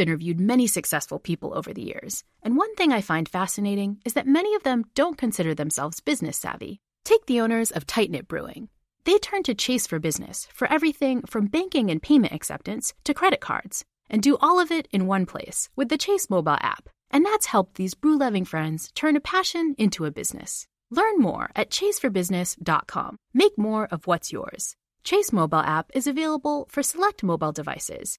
interviewed many successful people over the years, and one thing I find fascinating is that many of them don't consider themselves business savvy. Take the owners of Tight Knit Brewing. They turned to Chase for business for everything from banking and payment acceptance to credit cards, and do all of it in one place with the Chase mobile app. And that's helped these brew loving friends turn a passion into a business. Learn more at chaseforbusiness.com. Make more of what's yours. Chase mobile app is available for select mobile devices.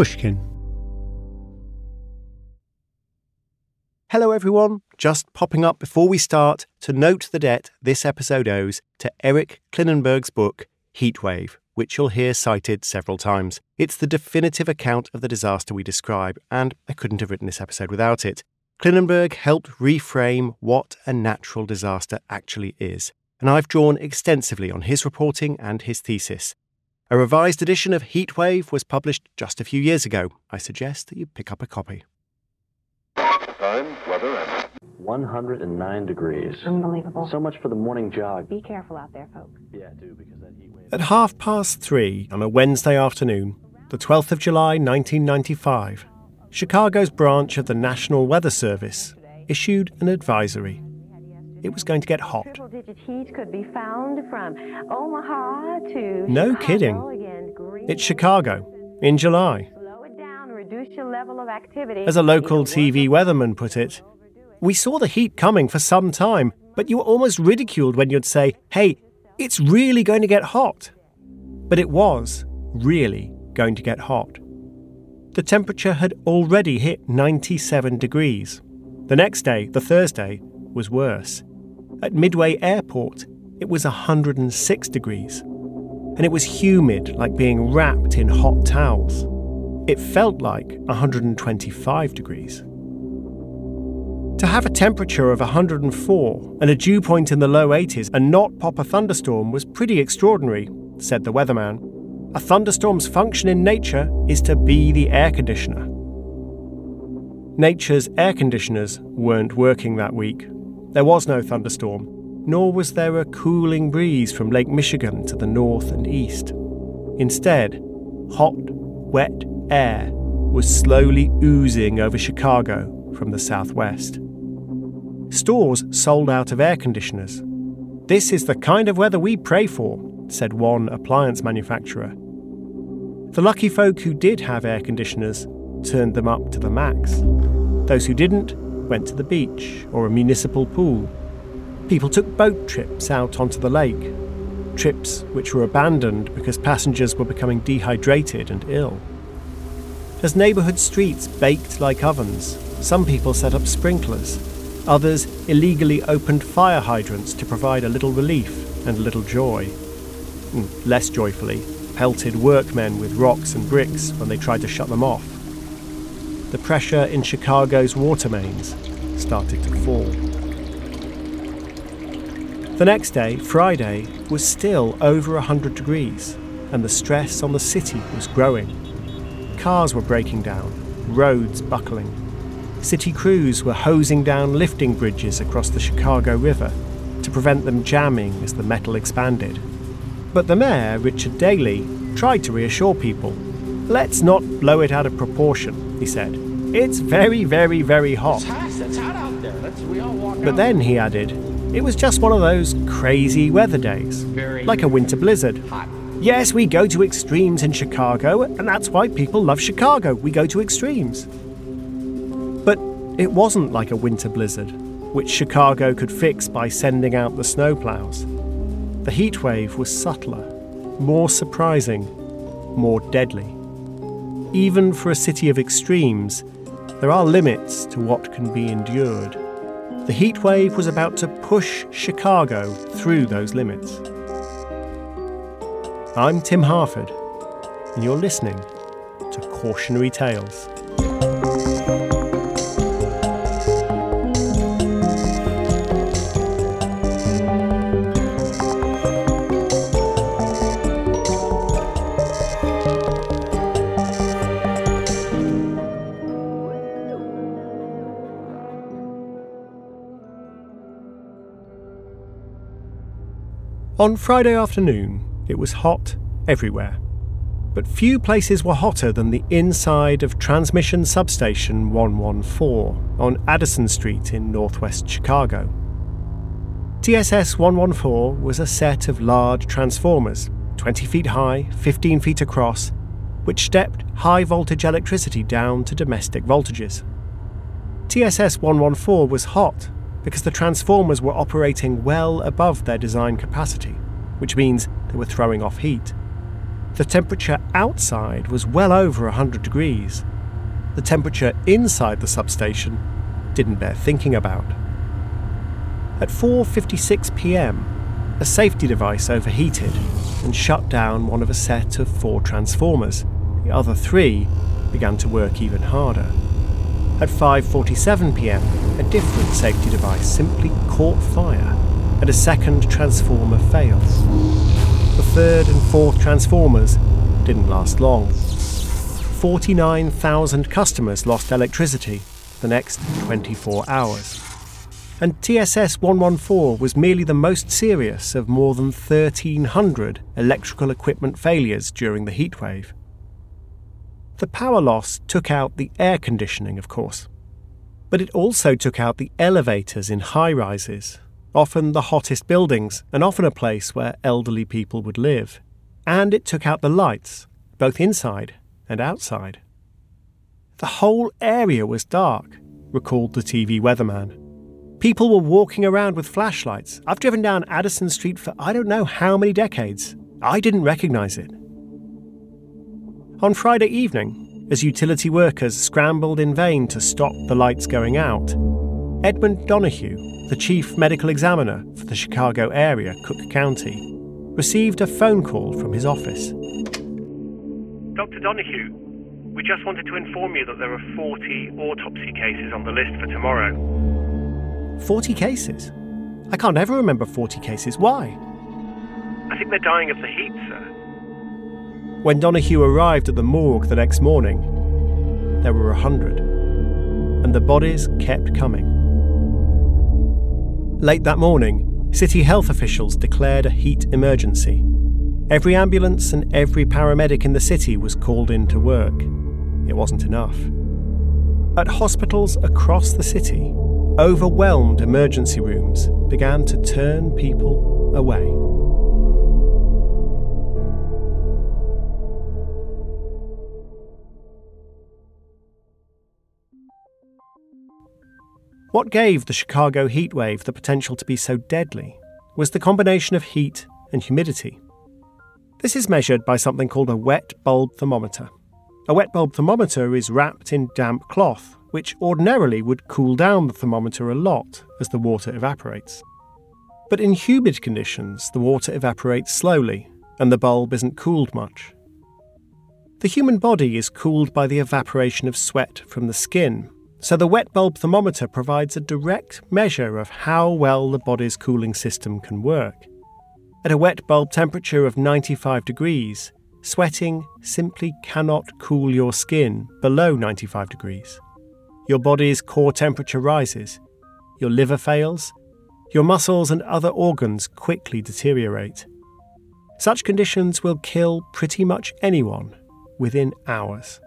Pushkin. Hello, everyone. Just popping up before we start to note the debt this episode owes to Eric Klinenberg's book, Heatwave, which you'll hear cited several times. It's the definitive account of the disaster we describe, and I couldn't have written this episode without it. Klinenberg helped reframe what a natural disaster actually is, and I've drawn extensively on his reporting and his thesis. A revised edition of Heatwave was published just a few years ago. I suggest that you pick up a copy. Time, weather, and 109 degrees. Unbelievable. So much for the morning jog. Be careful out there, folks. Yeah, do because that heat wave. At half past three on a Wednesday afternoon, the 12th of July 1995, Chicago's branch of the National Weather Service issued an advisory. It was going to get hot. Heat could be found from Omaha to No kidding. It's Chicago in July. Slow it down, reduce your level of activity. As a local TV weatherman put it, we saw the heat coming for some time, but you were almost ridiculed when you'd say, hey, it's really going to get hot. But it was really going to get hot. The temperature had already hit 97 degrees. The next day, the Thursday, was worse. At Midway Airport, it was 106 degrees. And it was humid like being wrapped in hot towels. It felt like 125 degrees. To have a temperature of 104 and a dew point in the low 80s and not pop a thunderstorm was pretty extraordinary, said the weatherman. A thunderstorm's function in nature is to be the air conditioner. Nature's air conditioners weren't working that week. There was no thunderstorm, nor was there a cooling breeze from Lake Michigan to the north and east. Instead, hot, wet air was slowly oozing over Chicago from the southwest. Stores sold out of air conditioners. This is the kind of weather we pray for, said one appliance manufacturer. The lucky folk who did have air conditioners turned them up to the max. Those who didn't went to the beach or a municipal pool. People took boat trips out onto the lake, trips which were abandoned because passengers were becoming dehydrated and ill. As neighbourhood streets baked like ovens, some people set up sprinklers. Others illegally opened fire hydrants to provide a little relief and a little joy. Mm, Less joyfully, pelted workmen with rocks and bricks when they tried to shut them off. The pressure in Chicago's water mains started to fall. The next day, Friday, was still over 100 degrees, and the stress on the city was growing. Cars were breaking down, roads buckling. City crews were hosing down lifting bridges across the Chicago River to prevent them jamming as the metal expanded. But the mayor, Richard Daley, tried to reassure people. Let's not blow it out of proportion, he said. It's very, very, very hot. It's hot out there. Let's, we all walk But then, he added, it was just one of those crazy weather days, Very like a winter blizzard. hot. Yes, we go to extremes in Chicago, and that's why people love Chicago. We go to extremes. But it wasn't like a winter blizzard, which Chicago could fix by sending out the snowplows. The heat wave was subtler, more surprising, more deadly. Even for a city of extremes, there are limits to what can be endured. The heatwave was about to push Chicago through those limits. I'm Tim Harford, and you're listening to Cautionary Tales. On Friday afternoon, it was hot everywhere. But few places were hotter than the inside of Transmission Substation 114 on Addison Street in northwest Chicago. TSS 114 was a set of large transformers, 20 feet high, 15 feet across, which stepped high voltage electricity down to domestic voltages. TSS 114 was hot because the transformers were operating well above their design capacity, which means they were throwing off heat. The temperature outside was well over 100 degrees. The temperature inside the substation didn't bear thinking about. At 4:56 p.m., a safety device overheated and shut down one of a set of four transformers. The other 3 began to work even harder. At 5:47 p.m., a different safety device simply caught fire, and a second transformer failed. The third and fourth transformers didn't last long. 49,000 customers lost electricity the next 24 hours. And TSS 114 was merely the most serious of more than 1,300 electrical equipment failures during the heatwave. The power loss took out the air conditioning, of course, but it also took out the elevators in high rises, often the hottest buildings, and often a place where elderly people would live. And it took out the lights, both inside and outside. The whole area was dark, recalled the TV weatherman. People were walking around with flashlights. I've driven down Addison Street for I don't know how many decades. I didn't recognize it. On Friday evening, as utility workers scrambled in vain to stop the lights going out, Edmund Donoghue, the chief medical examiner for the Chicago area, Cook County, received a phone call from his office. Dr. Donoghue, we just wanted to inform you that there are 40 autopsy cases on the list for tomorrow. 40 cases? I can't ever remember 40 cases. Why? I think they're dying of the heat, sir. When Donoghue arrived at the morgue the next morning, there were a hundred, and the bodies kept coming. Late that morning, city health officials declared a heat emergency. Every ambulance and every paramedic in the city was called in to work. It wasn't enough. At hospitals across the city, overwhelmed emergency rooms began to turn people away. What gave the Chicago heatwave the potential to be so deadly was the combination of heat and humidity. This is measured by something called a wet bulb thermometer. A wet bulb thermometer is wrapped in damp cloth, which ordinarily would cool down the thermometer a lot as the water evaporates. But in humid conditions, the water evaporates slowly and the bulb isn't cooled much. The human body is cooled by the evaporation of sweat from the skin so the wet bulb thermometer provides a direct measure of how well the body's cooling system can work. At a wet bulb temperature of 95 degrees, sweating simply cannot cool your skin below 95 degrees. Your body's core temperature rises, your liver fails, your muscles and other organs quickly deteriorate. Such conditions will kill pretty much anyone within hours.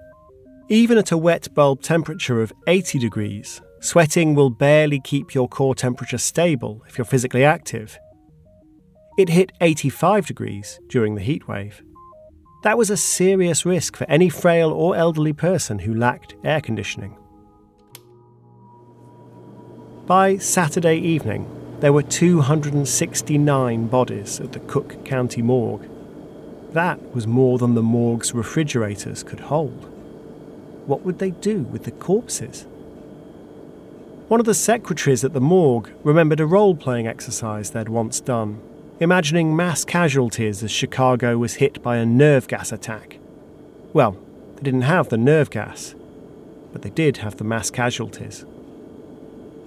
Even at a wet bulb temperature of 80 degrees, sweating will barely keep your core temperature stable if you're physically active. It hit 85 degrees during the heat wave. That was a serious risk for any frail or elderly person who lacked air conditioning. By Saturday evening, there were 269 bodies at the Cook County morgue. That was more than the morgue's refrigerators could hold. What would they do with the corpses? One of the secretaries at the morgue remembered a role playing exercise they'd once done, imagining mass casualties as Chicago was hit by a nerve gas attack. Well, they didn't have the nerve gas, but they did have the mass casualties.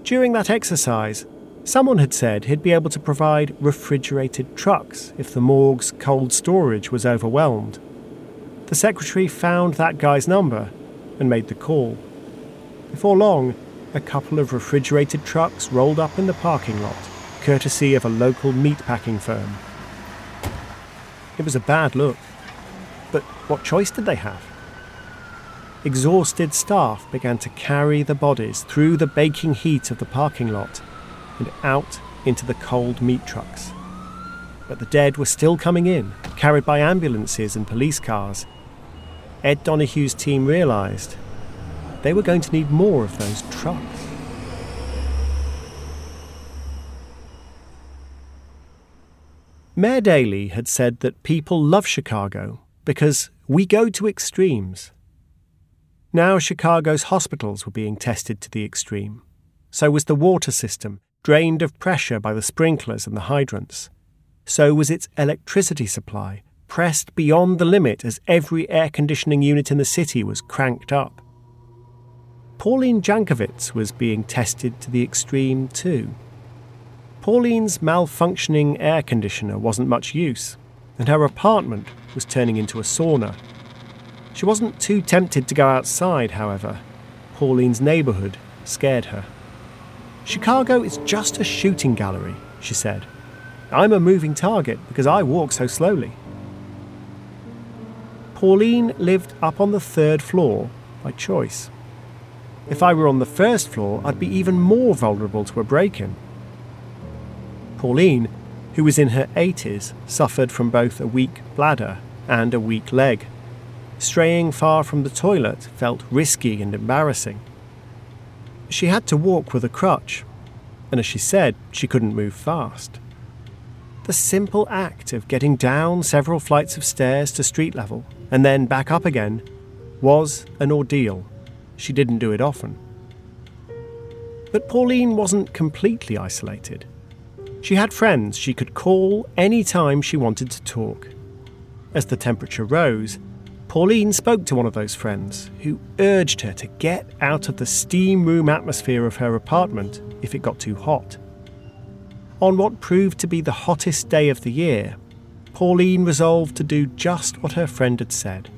During that exercise, someone had said he'd be able to provide refrigerated trucks if the morgue's cold storage was overwhelmed. The secretary found that guy's number and made the call. Before long, a couple of refrigerated trucks rolled up in the parking lot, courtesy of a local meatpacking firm. It was a bad look, but what choice did they have? Exhausted staff began to carry the bodies through the baking heat of the parking lot and out into the cold meat trucks. But the dead were still coming in, carried by ambulances and police cars. Ed Donoghue's team realised they were going to need more of those trucks. Mayor Daley had said that people love Chicago because we go to extremes. Now Chicago's hospitals were being tested to the extreme. So was the water system, drained of pressure by the sprinklers and the hydrants. So was its electricity supply, pressed beyond the limit as every air conditioning unit in the city was cranked up. Pauline Jankowitz was being tested to the extreme too. Pauline's malfunctioning air conditioner wasn't much use, and her apartment was turning into a sauna. She wasn't too tempted to go outside, however. Pauline's neighbourhood scared her. Chicago is just a shooting gallery, she said. I'm a moving target because I walk so slowly. Pauline lived up on the third floor by choice. If I were on the first floor, I'd be even more vulnerable to a break in. Pauline, who was in her 80s, suffered from both a weak bladder and a weak leg. Straying far from the toilet felt risky and embarrassing. She had to walk with a crutch, and as she said, she couldn't move fast. The simple act of getting down several flights of stairs to street level and then back up again was an ordeal. She didn't do it often. But Pauline wasn't completely isolated. She had friends she could call any time she wanted to talk. As the temperature rose, Pauline spoke to one of those friends who urged her to get out of the steam room atmosphere of her apartment if it got too hot. On what proved to be the hottest day of the year, Pauline resolved to do just what her friend had said.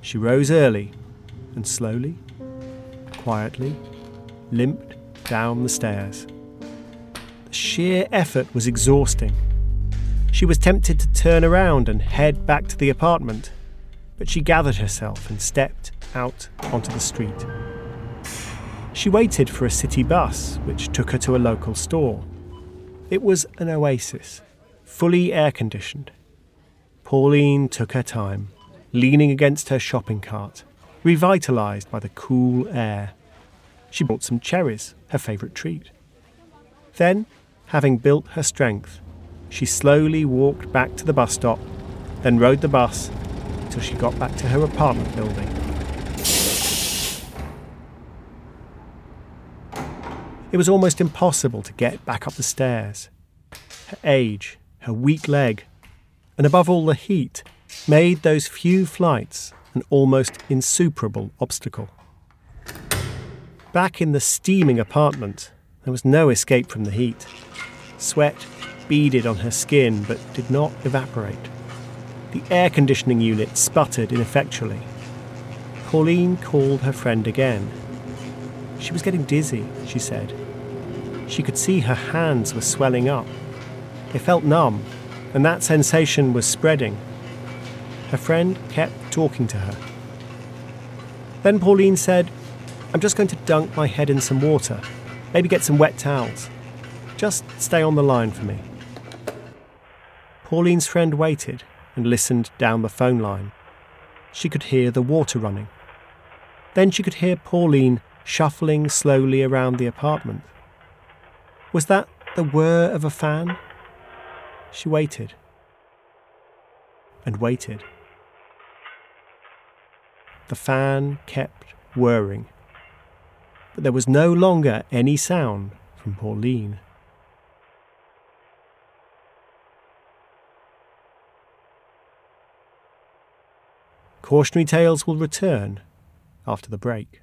She rose early and slowly, quietly, limped down the stairs. The sheer effort was exhausting. She was tempted to turn around and head back to the apartment but she gathered herself and stepped out onto the street. She waited for a city bus, which took her to a local store. It was an oasis, fully air conditioned. Pauline took her time, leaning against her shopping cart, revitalised by the cool air. She bought some cherries, her favourite treat. Then, having built her strength, she slowly walked back to the bus stop, then rode the bus till she got back to her apartment building. It was almost impossible to get back up the stairs. Her age, her weak leg, and above all the heat, made those few flights an almost insuperable obstacle. Back in the steaming apartment, there was no escape from the heat. Sweat beaded on her skin but did not evaporate. The air conditioning unit sputtered ineffectually. Pauline called her friend again. She was getting dizzy, she said. She could see her hands were swelling up. They felt numb, and that sensation was spreading. Her friend kept talking to her. Then Pauline said, I'm just going to dunk my head in some water, maybe get some wet towels. Just stay on the line for me. Pauline's friend waited and listened down the phone line. She could hear the water running. Then she could hear Pauline shuffling slowly around the apartment. Was that the whir of a fan? She waited and waited. The fan kept whirring, but there was no longer any sound from Pauline. Cautionary Tales will return after the break.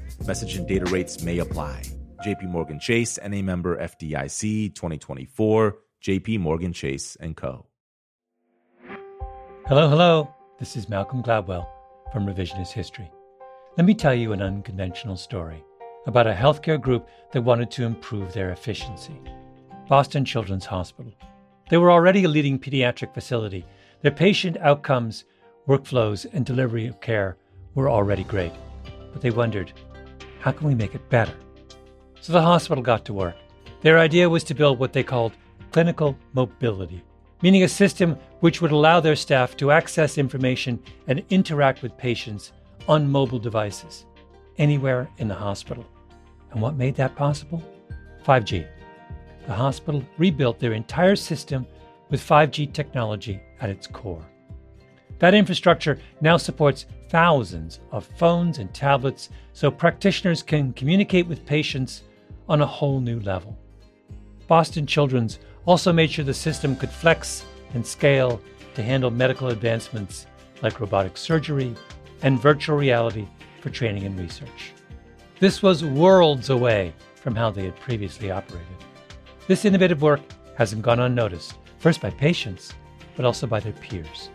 Message and data rates may apply. JP Morgan Chase and a member FDIC 2024, JP Morgan Chase and Co. Hello, hello. This is Malcolm Gladwell from Revisionist History. Let me tell you an unconventional story about a healthcare group that wanted to improve their efficiency. Boston Children's Hospital. They were already a leading pediatric facility. Their patient outcomes, workflows, and delivery of care were already great. But they wondered how can we make it better? So the hospital got to work. Their idea was to build what they called clinical mobility, meaning a system which would allow their staff to access information and interact with patients on mobile devices anywhere in the hospital. And what made that possible? 5G. The hospital rebuilt their entire system with 5G technology at its core. That infrastructure now supports thousands of phones and tablets so practitioners can communicate with patients on a whole new level. Boston Children's also made sure the system could flex and scale to handle medical advancements like robotic surgery and virtual reality for training and research. This was worlds away from how they had previously operated. This innovative work hasn't gone unnoticed, first by patients, but also by their peers.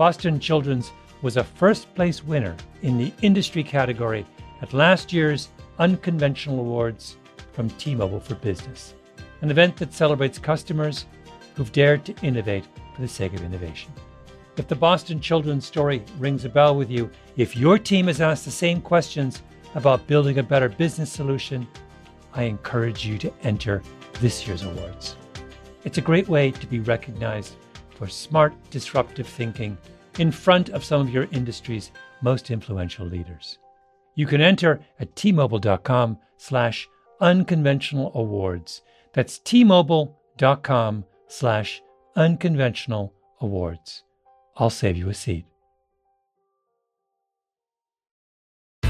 Boston Children's was a first place winner in the industry category at last year's Unconventional Awards from T Mobile for Business, an event that celebrates customers who've dared to innovate for the sake of innovation. If the Boston Children's story rings a bell with you, if your team has asked the same questions about building a better business solution, I encourage you to enter this year's awards. It's a great way to be recognized for smart, disruptive thinking in front of some of your industry's most influential leaders. You can enter at tmobile.com slash unconventional awards. That's tmobile.com slash unconventional awards. I'll save you a seat.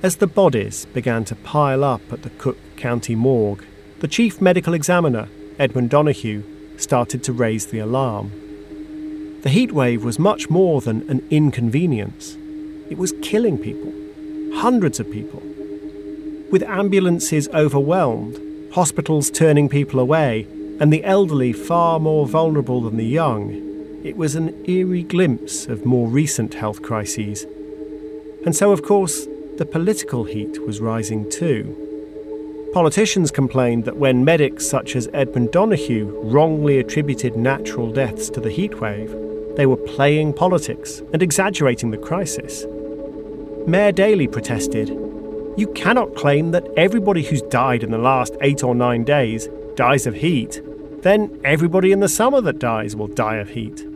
As the bodies began to pile up at the Cook County morgue, the chief medical examiner, Edmund Donoghue, started to raise the alarm. The heat wave was much more than an inconvenience. It was killing people, hundreds of people. With ambulances overwhelmed, hospitals turning people away, and the elderly far more vulnerable than the young, it was an eerie glimpse of more recent health crises. And so, of course, the political heat was rising too. Politicians complained that when medics such as Edmund Donoghue wrongly attributed natural deaths to the heatwave, they were playing politics and exaggerating the crisis. Mayor Daley protested You cannot claim that everybody who's died in the last eight or nine days dies of heat. Then everybody in the summer that dies will die of heat.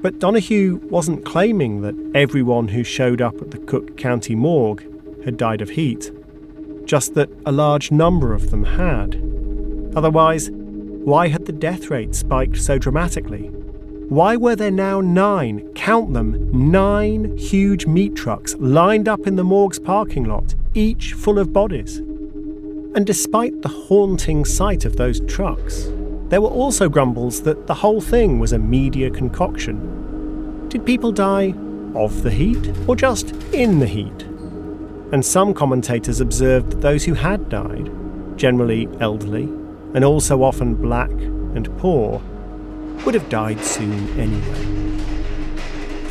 But Donoghue wasn't claiming that everyone who showed up at the Cook County morgue had died of heat, just that a large number of them had. Otherwise, why had the death rate spiked so dramatically? Why were there now nine, count them, nine huge meat trucks lined up in the morgue's parking lot, each full of bodies? And despite the haunting sight of those trucks, there were also grumbles that the whole thing was a media concoction. Did people die of the heat or just in the heat? And some commentators observed that those who had died, generally elderly, and also often black and poor, would have died soon anyway.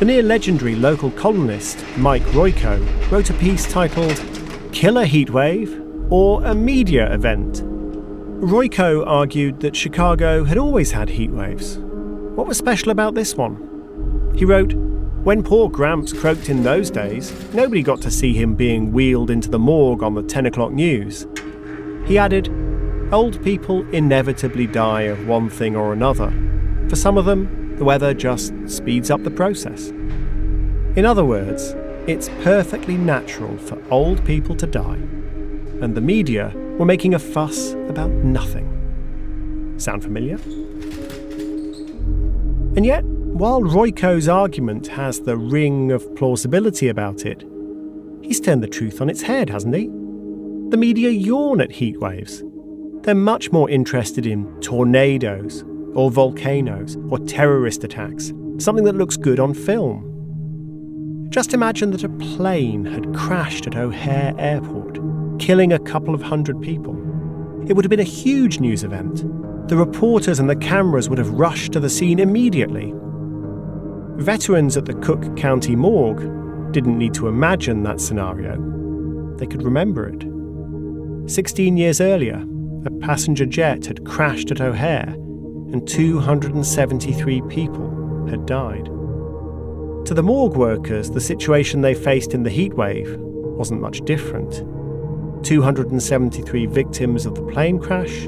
The near legendary local columnist Mike Royko wrote a piece titled Killer Heatwave or a Media Event Royko argued that Chicago had always had heat waves. What was special about this one? He wrote, When poor Gramps croaked in those days, nobody got to see him being wheeled into the morgue on the 10 o'clock news. He added, Old people inevitably die of one thing or another. For some of them, the weather just speeds up the process. In other words, it's perfectly natural for old people to die, and the media were making a fuss about nothing. Sound familiar? And yet, while Royko's argument has the ring of plausibility about it, he's turned the truth on its head, hasn't he? The media yawn at heat waves. They're much more interested in tornadoes, or volcanoes, or terrorist attacks, something that looks good on film. Just imagine that a plane had crashed at O'Hare Airport killing a couple of hundred people. It would have been a huge news event. The reporters and the cameras would have rushed to the scene immediately. Veterans at the Cook County morgue didn't need to imagine that scenario. They could remember it. 16 years earlier, a passenger jet had crashed at O'Hare and 273 people had died. To the morgue workers, the situation they faced in the heatwave wasn't much different. 273 victims of the plane crash,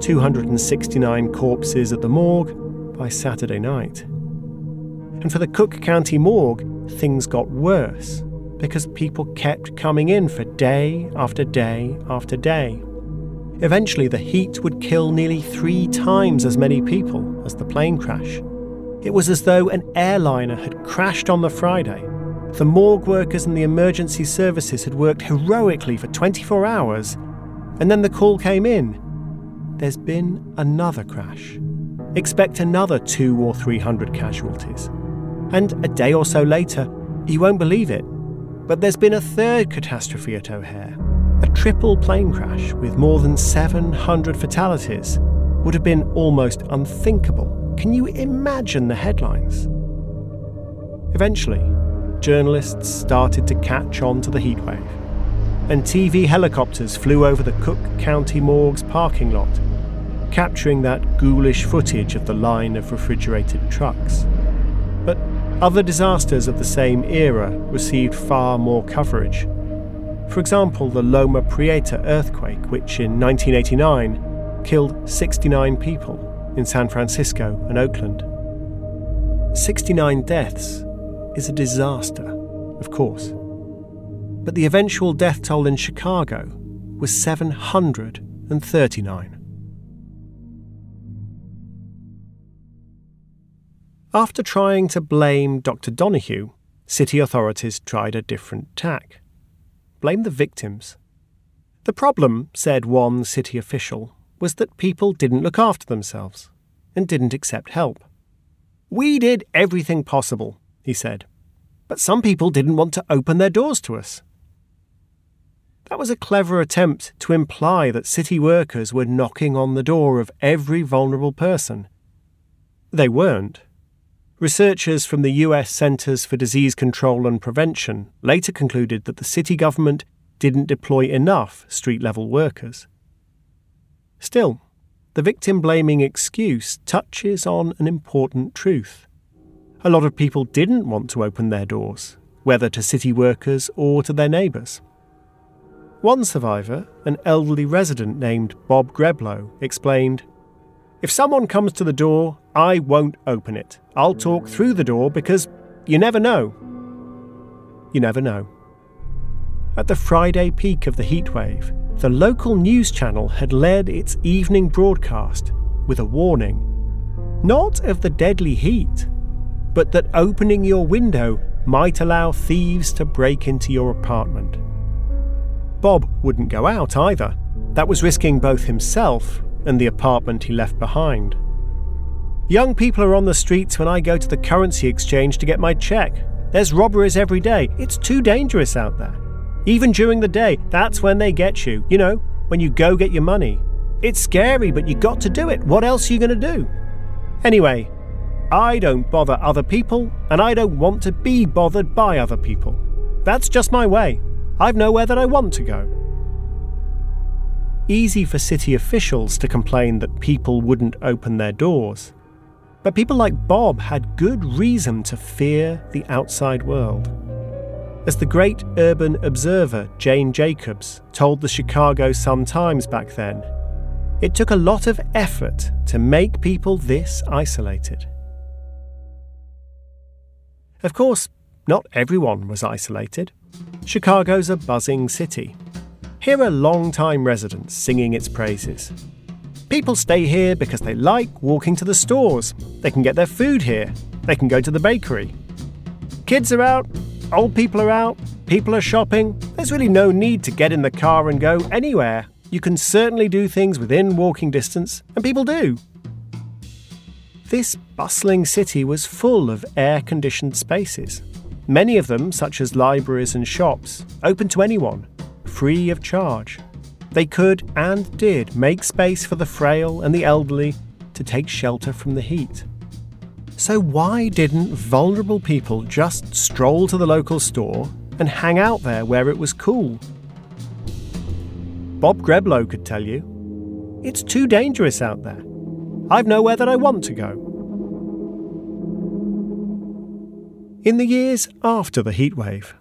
269 corpses at the morgue by Saturday night. And for the Cook County morgue, things got worse because people kept coming in for day after day after day. Eventually, the heat would kill nearly three times as many people as the plane crash. It was as though an airliner had crashed on the Friday the morgue workers and the emergency services had worked heroically for 24 hours, and then the call came in. There's been another crash. Expect another two or three hundred casualties. And a day or so later, you won't believe it, but there's been a third catastrophe at O'Hare. A triple plane crash with more than 700 fatalities would have been almost unthinkable. Can you imagine the headlines? Eventually, journalists started to catch on to the heatwave, and TV helicopters flew over the Cook County Morgue's parking lot, capturing that ghoulish footage of the line of refrigerated trucks. But other disasters of the same era received far more coverage. For example, the Loma Prieta earthquake, which in 1989 killed 69 people in San Francisco and Oakland. 69 deaths is a disaster, of course. But the eventual death toll in Chicago was 739. After trying to blame Dr. Donoghue, city authorities tried a different tack blame the victims. The problem, said one city official, was that people didn't look after themselves and didn't accept help. We did everything possible, he said. But some people didn't want to open their doors to us. That was a clever attempt to imply that city workers were knocking on the door of every vulnerable person. They weren't. Researchers from the US Centers for Disease Control and Prevention later concluded that the city government didn't deploy enough street level workers. Still, the victim blaming excuse touches on an important truth. A lot of people didn't want to open their doors, whether to city workers or to their neighbours. One survivor, an elderly resident named Bob Greblow, explained If someone comes to the door, I won't open it. I'll talk through the door because you never know. You never know. At the Friday peak of the heatwave, the local news channel had led its evening broadcast with a warning not of the deadly heat, but that opening your window might allow thieves to break into your apartment. Bob wouldn't go out either. That was risking both himself and the apartment he left behind. Young people are on the streets when I go to the currency exchange to get my check. There's robberies every day. It's too dangerous out there. Even during the day, that's when they get you, you know, when you go get your money. It's scary, but you got to do it. What else are you going to do? Anyway, I don't bother other people, and I don't want to be bothered by other people. That's just my way. I've nowhere that I want to go. Easy for city officials to complain that people wouldn't open their doors. But people like Bob had good reason to fear the outside world. As the great urban observer Jane Jacobs told the Chicago Sun-Times back then, it took a lot of effort to make people this isolated. Of course, not everyone was isolated. Chicago's a buzzing city. Here are long-time residents singing its praises. People stay here because they like walking to the stores. They can get their food here. They can go to the bakery. Kids are out, old people are out, people are shopping. There's really no need to get in the car and go anywhere. You can certainly do things within walking distance, and people do. This bustling city was full of air conditioned spaces. Many of them, such as libraries and shops, open to anyone, free of charge. They could and did make space for the frail and the elderly to take shelter from the heat. So, why didn't vulnerable people just stroll to the local store and hang out there where it was cool? Bob Greblow could tell you it's too dangerous out there. I've nowhere that I want to go. In the years after the heatwave,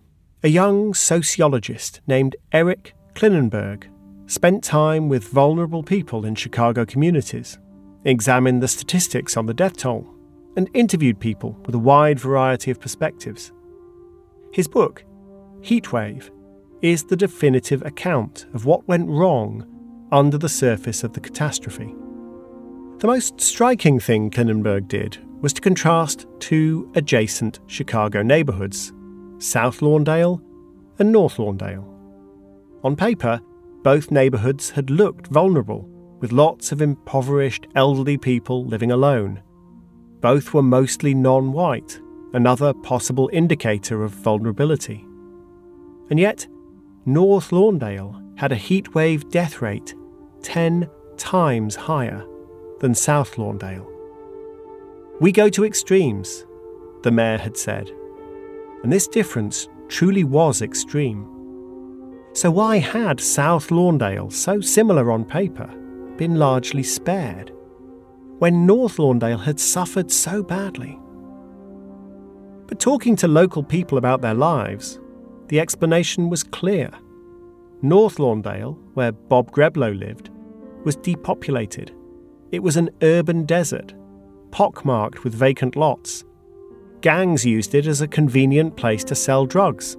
a young sociologist named Eric Klinenberg spent time with vulnerable people in Chicago communities, examined the statistics on the death toll, and interviewed people with a wide variety of perspectives. His book, Heatwave, is the definitive account of what went wrong under the surface of the catastrophe. The most striking thing Klinenberg did was to contrast two adjacent Chicago neighbourhoods, South Lawndale and North Lawndale. On paper, both neighbourhoods had looked vulnerable, with lots of impoverished elderly people living alone. Both were mostly non white, another possible indicator of vulnerability. And yet, North Lawndale had a heatwave death rate 10 times higher than South Lawndale. We go to extremes, the mayor had said. And this difference truly was extreme. So, why had South Lawndale, so similar on paper, been largely spared, when North Lawndale had suffered so badly? But talking to local people about their lives, the explanation was clear. North Lawndale, where Bob Greblow lived, was depopulated. It was an urban desert pockmarked with vacant lots. Gangs used it as a convenient place to sell drugs.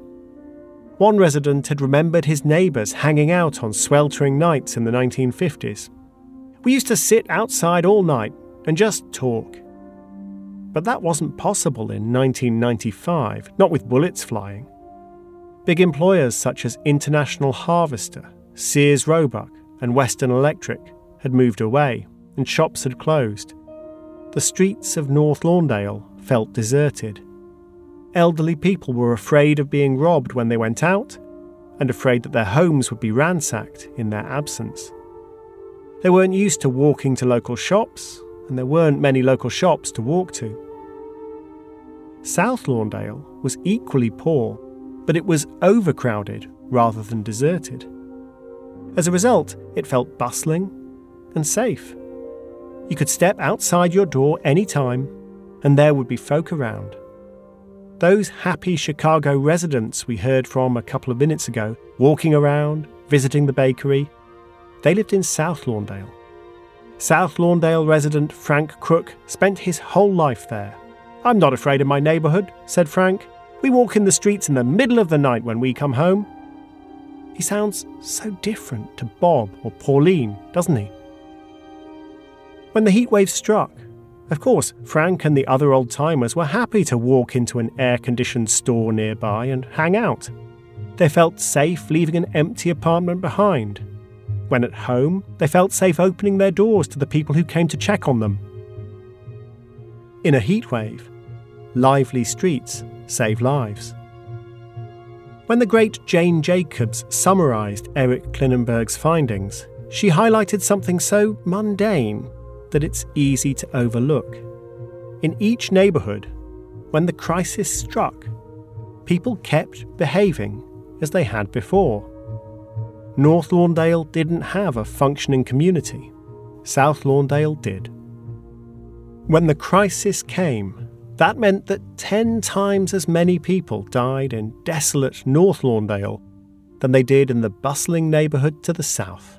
One resident had remembered his neighbours hanging out on sweltering nights in the 1950s. We used to sit outside all night and just talk. But that wasn't possible in 1995, not with bullets flying. Big employers such as International Harvester, Sears Roebuck, and Western Electric had moved away, and shops had closed the streets of North Lawndale felt deserted. Elderly people were afraid of being robbed when they went out, and afraid that their homes would be ransacked in their absence. They weren't used to walking to local shops, and there weren't many local shops to walk to. South Lawndale was equally poor, but it was overcrowded rather than deserted. As a result, it felt bustling and safe. You could step outside your door any time, and there would be folk around. Those happy Chicago residents we heard from a couple of minutes ago, walking around, visiting the bakery, they lived in South Lawndale. South Lawndale resident Frank Crook spent his whole life there. I'm not afraid of my neighbourhood, said Frank. We walk in the streets in the middle of the night when we come home. He sounds so different to Bob or Pauline, doesn't he? When the heatwave struck, of course, Frank and the other old timers were happy to walk into an air conditioned store nearby and hang out. They felt safe leaving an empty apartment behind. When at home, they felt safe opening their doors to the people who came to check on them. In a heatwave, lively streets save lives. When the great Jane Jacobs summarised Eric Klinenberg's findings, she highlighted something so mundane that it's easy to overlook. In each neighbourhood, when the crisis struck, people kept behaving as they had before. North Lawndale didn't have a functioning community. South Lawndale did. When the crisis came, that meant that 10 times as many people died in desolate North Lawndale than they did in the bustling neighbourhood to the south.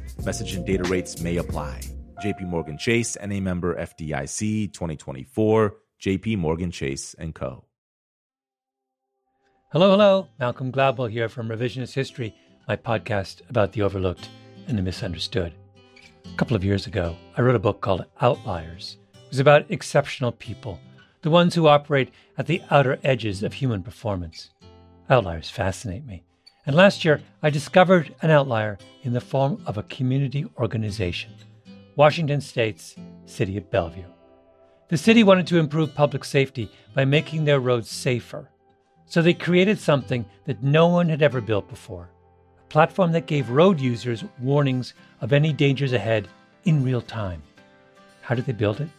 Message and data rates may apply. JP Morgan Chase and a member FDIC 2024, JP Morgan Chase and Co. Hello, hello. Malcolm Gladwell here from Revisionist History, my podcast about the overlooked and the misunderstood. A couple of years ago, I wrote a book called Outliers. It was about exceptional people, the ones who operate at the outer edges of human performance. Outliers fascinate me. And last year, I discovered an outlier in the form of a community organization Washington State's City of Bellevue. The city wanted to improve public safety by making their roads safer. So they created something that no one had ever built before a platform that gave road users warnings of any dangers ahead in real time. How did they build it?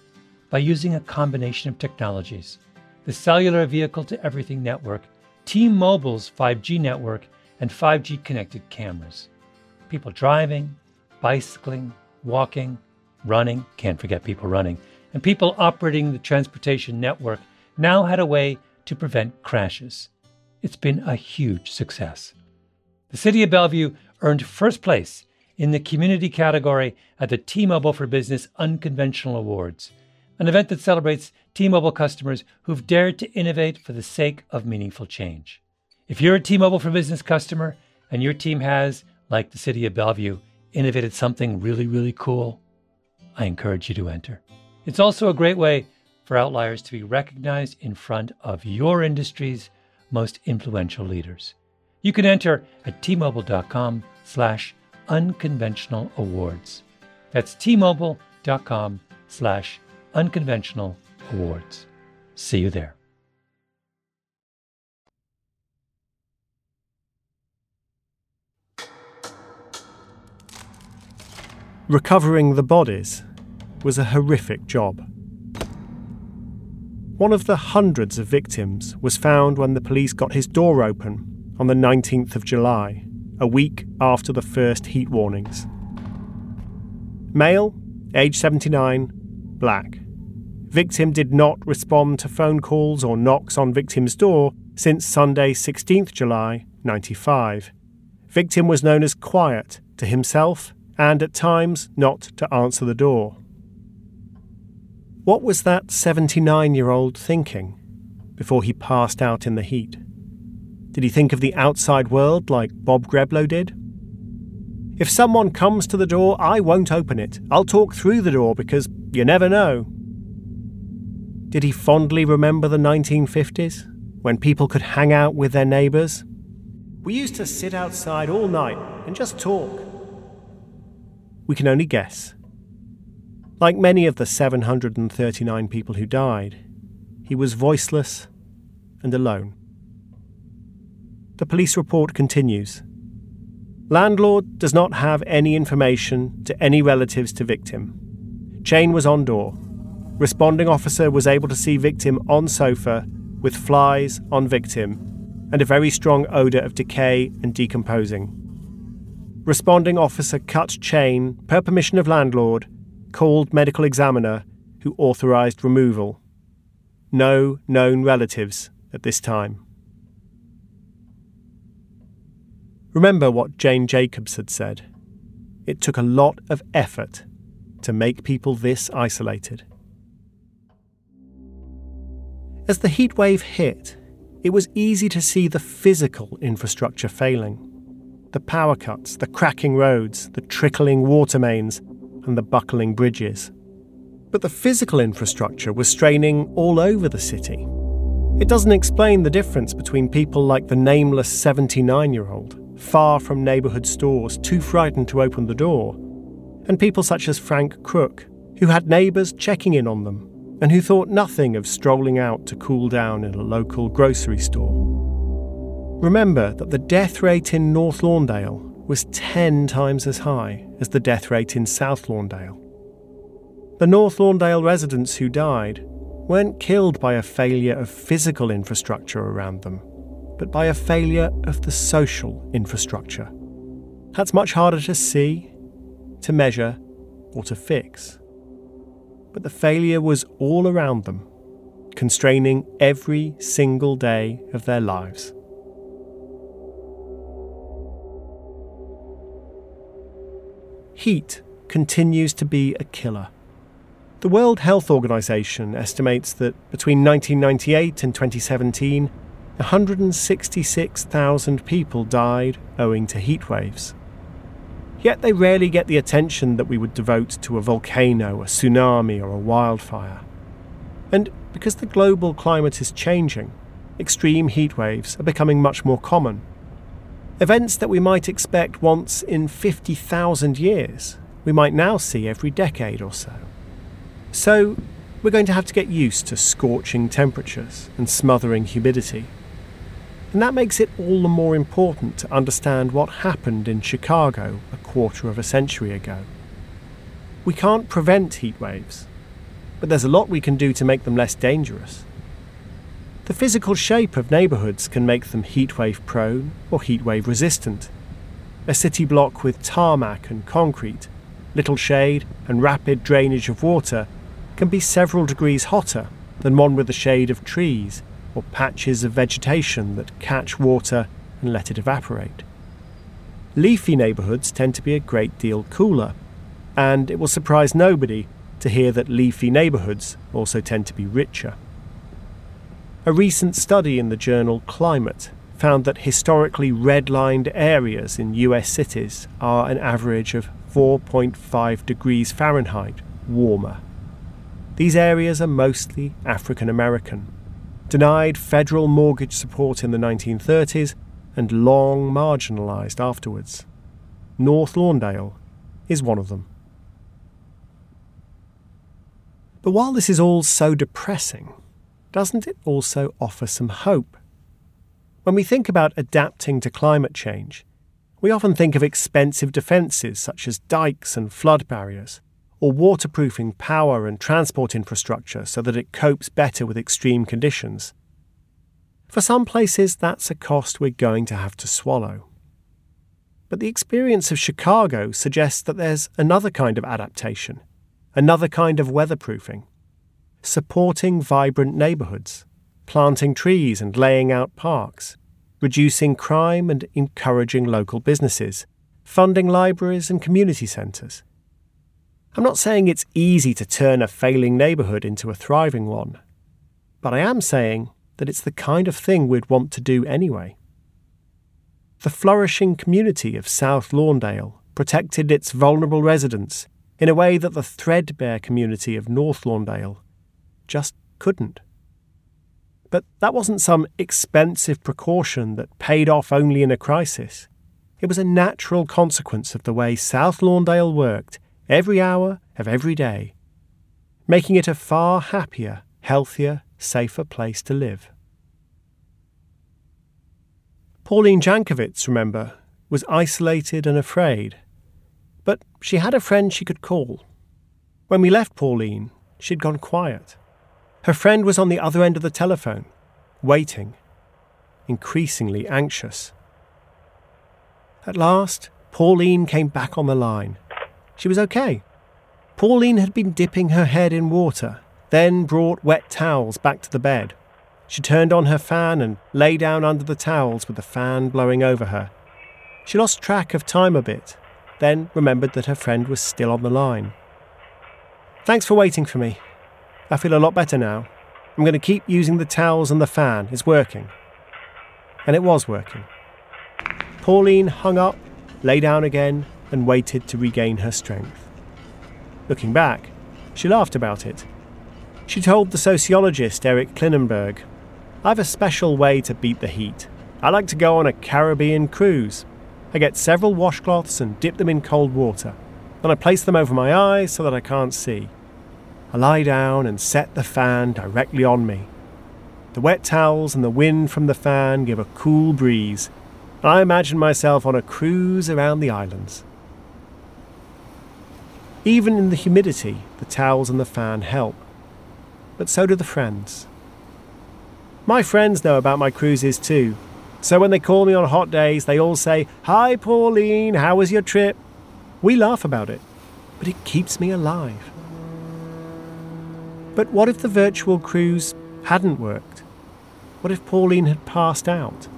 By using a combination of technologies the Cellular Vehicle to Everything Network, T Mobile's 5G network, and 5G connected cameras. People driving, bicycling, walking, running, can't forget people running, and people operating the transportation network now had a way to prevent crashes. It's been a huge success. The City of Bellevue earned first place in the community category at the T Mobile for Business Unconventional Awards, an event that celebrates T Mobile customers who've dared to innovate for the sake of meaningful change. If you're a T Mobile for Business customer and your team has, like the City of Bellevue, innovated something really, really cool, I encourage you to enter. It's also a great way for outliers to be recognized in front of your industry's most influential leaders. You can enter at tmobile.com slash unconventional awards. That's tmobile.com slash unconventional awards. See you there. Recovering the bodies was a horrific job. One of the hundreds of victims was found when the police got his door open on the 19th of July, a week after the first heat warnings. Male, age 79, black. Victim did not respond to phone calls or knocks on victim's door since Sunday, 16th July, 95. Victim was known as quiet to himself and at times not to answer the door. What was that 79 year old thinking before he passed out in the heat? Did he think of the outside world like Bob Greblow did? If someone comes to the door, I won't open it. I'll talk through the door because you never know. Did he fondly remember the 1950s, when people could hang out with their neighbours? We used to sit outside all night and just talk. We can only guess. Like many of the 739 people who died, he was voiceless and alone. The police report continues. Landlord does not have any information to any relatives to victim. Chain was on door. Responding officer was able to see victim on sofa with flies on victim and a very strong odour of decay and decomposing. Responding officer cut chain per permission of landlord, called medical examiner who authorised removal. No known relatives at this time. Remember what Jane Jacobs had said. It took a lot of effort to make people this isolated. As the heat wave hit, it was easy to see the physical infrastructure failing the power cuts, the cracking roads, the trickling water mains, and the buckling bridges. But the physical infrastructure was straining all over the city. It doesn't explain the difference between people like the nameless 79 year old far from neighbourhood stores, too frightened to open the door, and people such as Frank Crook, who had neighbours checking in on them and who thought nothing of strolling out to cool down in a local grocery store. Remember that the death rate in North Lawndale was 10 times as high as the death rate in South Lawndale. The North Lawndale residents who died weren't killed by a failure of physical infrastructure around them but by a failure of the social infrastructure. That's much harder to see, to measure, or to fix. But the failure was all around them, constraining every single day of their lives. Heat continues to be a killer. The World Health Organization estimates that between 1998 and 2017, 166,000 people died owing to heat waves. Yet they rarely get the attention that we would devote to a volcano, a tsunami, or a wildfire. And because the global climate is changing, extreme heat waves are becoming much more common. Events that we might expect once in 50,000 years, we might now see every decade or so. So, we're going to have to get used to scorching temperatures and smothering humidity. And that makes it all the more important to understand what happened in Chicago a quarter of a century ago. We can't prevent heat waves, but there's a lot we can do to make them less dangerous. The physical shape of neighbourhoods can make them heatwave prone or heatwave resistant. A city block with tarmac and concrete, little shade, and rapid drainage of water can be several degrees hotter than one with the shade of trees or patches of vegetation that catch water and let it evaporate. Leafy neighbourhoods tend to be a great deal cooler, and it will surprise nobody to hear that leafy neighbourhoods also tend to be richer. A recent study in the journal Climate found that historically redlined areas in US cities are an average of 4.5 degrees Fahrenheit warmer. These areas are mostly African American denied federal mortgage support in the 1930s, and long marginalised afterwards. North Lawndale is one of them. But while this is all so depressing, doesn't it also offer some hope? When we think about adapting to climate change, we often think of expensive defences such as dikes and flood barriers, or waterproofing power and transport infrastructure so that it copes better with extreme conditions. For some places, that's a cost we're going to have to swallow. But the experience of Chicago suggests that there's another kind of adaptation, another kind of weatherproofing. Supporting vibrant neighbourhoods, planting trees and laying out parks, reducing crime and encouraging local businesses, funding libraries and community centres. I'm not saying it's easy to turn a failing neighbourhood into a thriving one, but I am saying that it's the kind of thing we'd want to do anyway. The flourishing community of South Lawndale protected its vulnerable residents in a way that the threadbare community of North Lawndale just couldn't. But that wasn't some expensive precaution that paid off only in a crisis. It was a natural consequence of the way South Lawndale worked every hour of every day, making it a far happier, healthier, safer place to live. Pauline Jankowitz, remember, was isolated and afraid. But she had a friend she could call. When we left Pauline, she'd gone quiet. Her friend was on the other end of the telephone, waiting, increasingly anxious. At last, Pauline came back on the line. She was okay. Pauline had been dipping her head in water, then brought wet towels back to the bed. She turned on her fan and lay down under the towels with the fan blowing over her. She lost track of time a bit, then remembered that her friend was still on the line. Thanks for waiting for me. I feel a lot better now. I'm going to keep using the towels and the fan. It's working. And it was working. Pauline hung up, lay down again, and waited to regain her strength. Looking back, she laughed about it. She told the sociologist Eric Klinenberg I have a special way to beat the heat. I like to go on a Caribbean cruise. I get several washcloths and dip them in cold water. Then I place them over my eyes so that I can't see. I lie down and set the fan directly on me. The wet towels and the wind from the fan give a cool breeze, and I imagine myself on a cruise around the islands. Even in the humidity, the towels and the fan help. But so do the friends. My friends know about my cruises too. So when they call me on hot days, they all say, Hi, Pauline, how was your trip? We laugh about it, but it keeps me alive. But what if the virtual cruise hadn't worked? What if Pauline had passed out?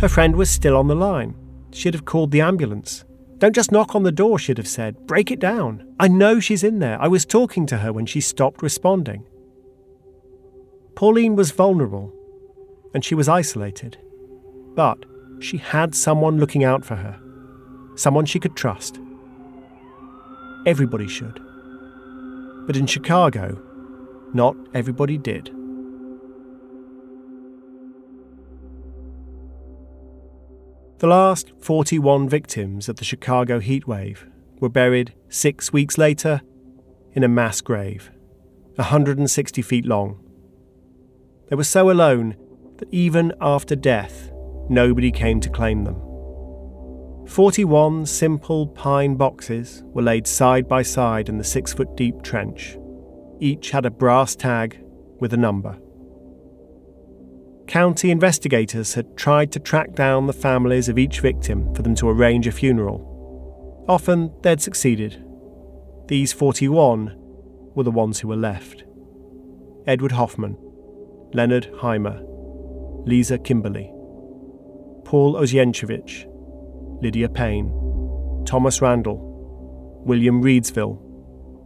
Her friend was still on the line. She'd have called the ambulance. Don't just knock on the door, she'd have said. Break it down. I know she's in there. I was talking to her when she stopped responding. Pauline was vulnerable and she was isolated, but she had someone looking out for her, someone she could trust. Everybody should. But in Chicago, not everybody did. The last 41 victims of the Chicago heatwave were buried six weeks later in a mass grave, 160 feet long they were so alone that even after death, nobody came to claim them. 41 simple pine boxes were laid side by side in the six foot deep trench. Each had a brass tag with a number. County investigators had tried to track down the families of each victim for them to arrange a funeral. Often they'd succeeded. These 41 were the ones who were left Edward Hoffman, Leonard Heimer, Lisa Kimberly, Paul Osienkiewicz, Lydia Payne, Thomas Randall, William Reidsville,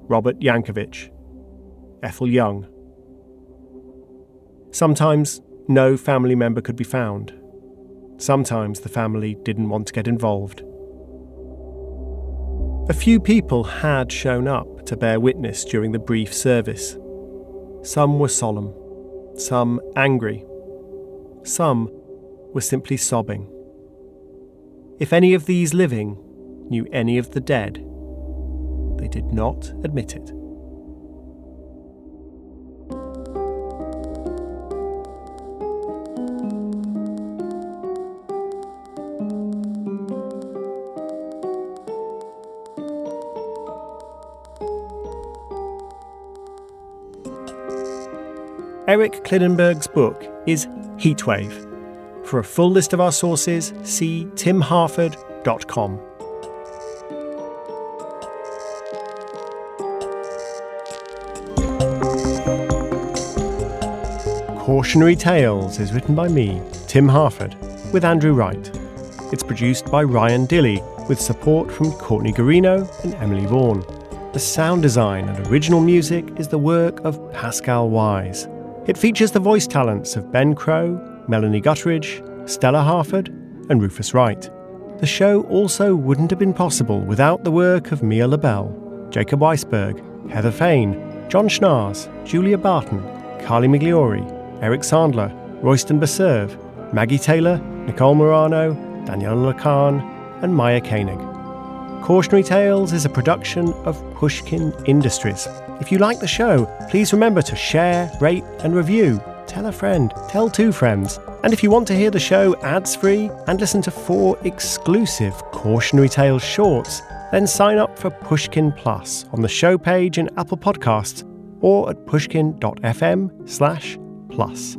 Robert Yankovich, Ethel Young. Sometimes no family member could be found. Sometimes the family didn't want to get involved. A few people had shown up to bear witness during the brief service. Some were solemn, some angry, some were simply sobbing. If any of these living knew any of the dead, they did not admit it. Eric Klinenberg's book is Heatwave. For a full list of our sources, see timharford.com. Cautionary Tales is written by me, Tim Harford, with Andrew Wright. It's produced by Ryan Dilley, with support from Courtney Guarino and Emily Vaughan. The sound design and original music is the work of Pascal Wyse. It features the voice talents of Ben Crowe, Melanie Gutteridge, Stella Harford, and Rufus Wright. The show also wouldn't have been possible without the work of Mia Lobel, Jacob Weisberg, Heather Fain, John Schnaars, Julia Barton, Carly Migliori, Eric Sandler, Royston Beserve, Maggie Taylor, Nicole Morano, Daniela Lakhan, and Maya Koenig. Cautionary Tales is a production of Pushkin Industries. If you like the show, please remember to share, rate, and review. Tell a friend, tell two friends. And if you want to hear the show ads free and listen to four exclusive Cautionary Tales shorts, then sign up for Pushkin Plus on the show page in Apple Podcasts or at pushkin.fm slash plus.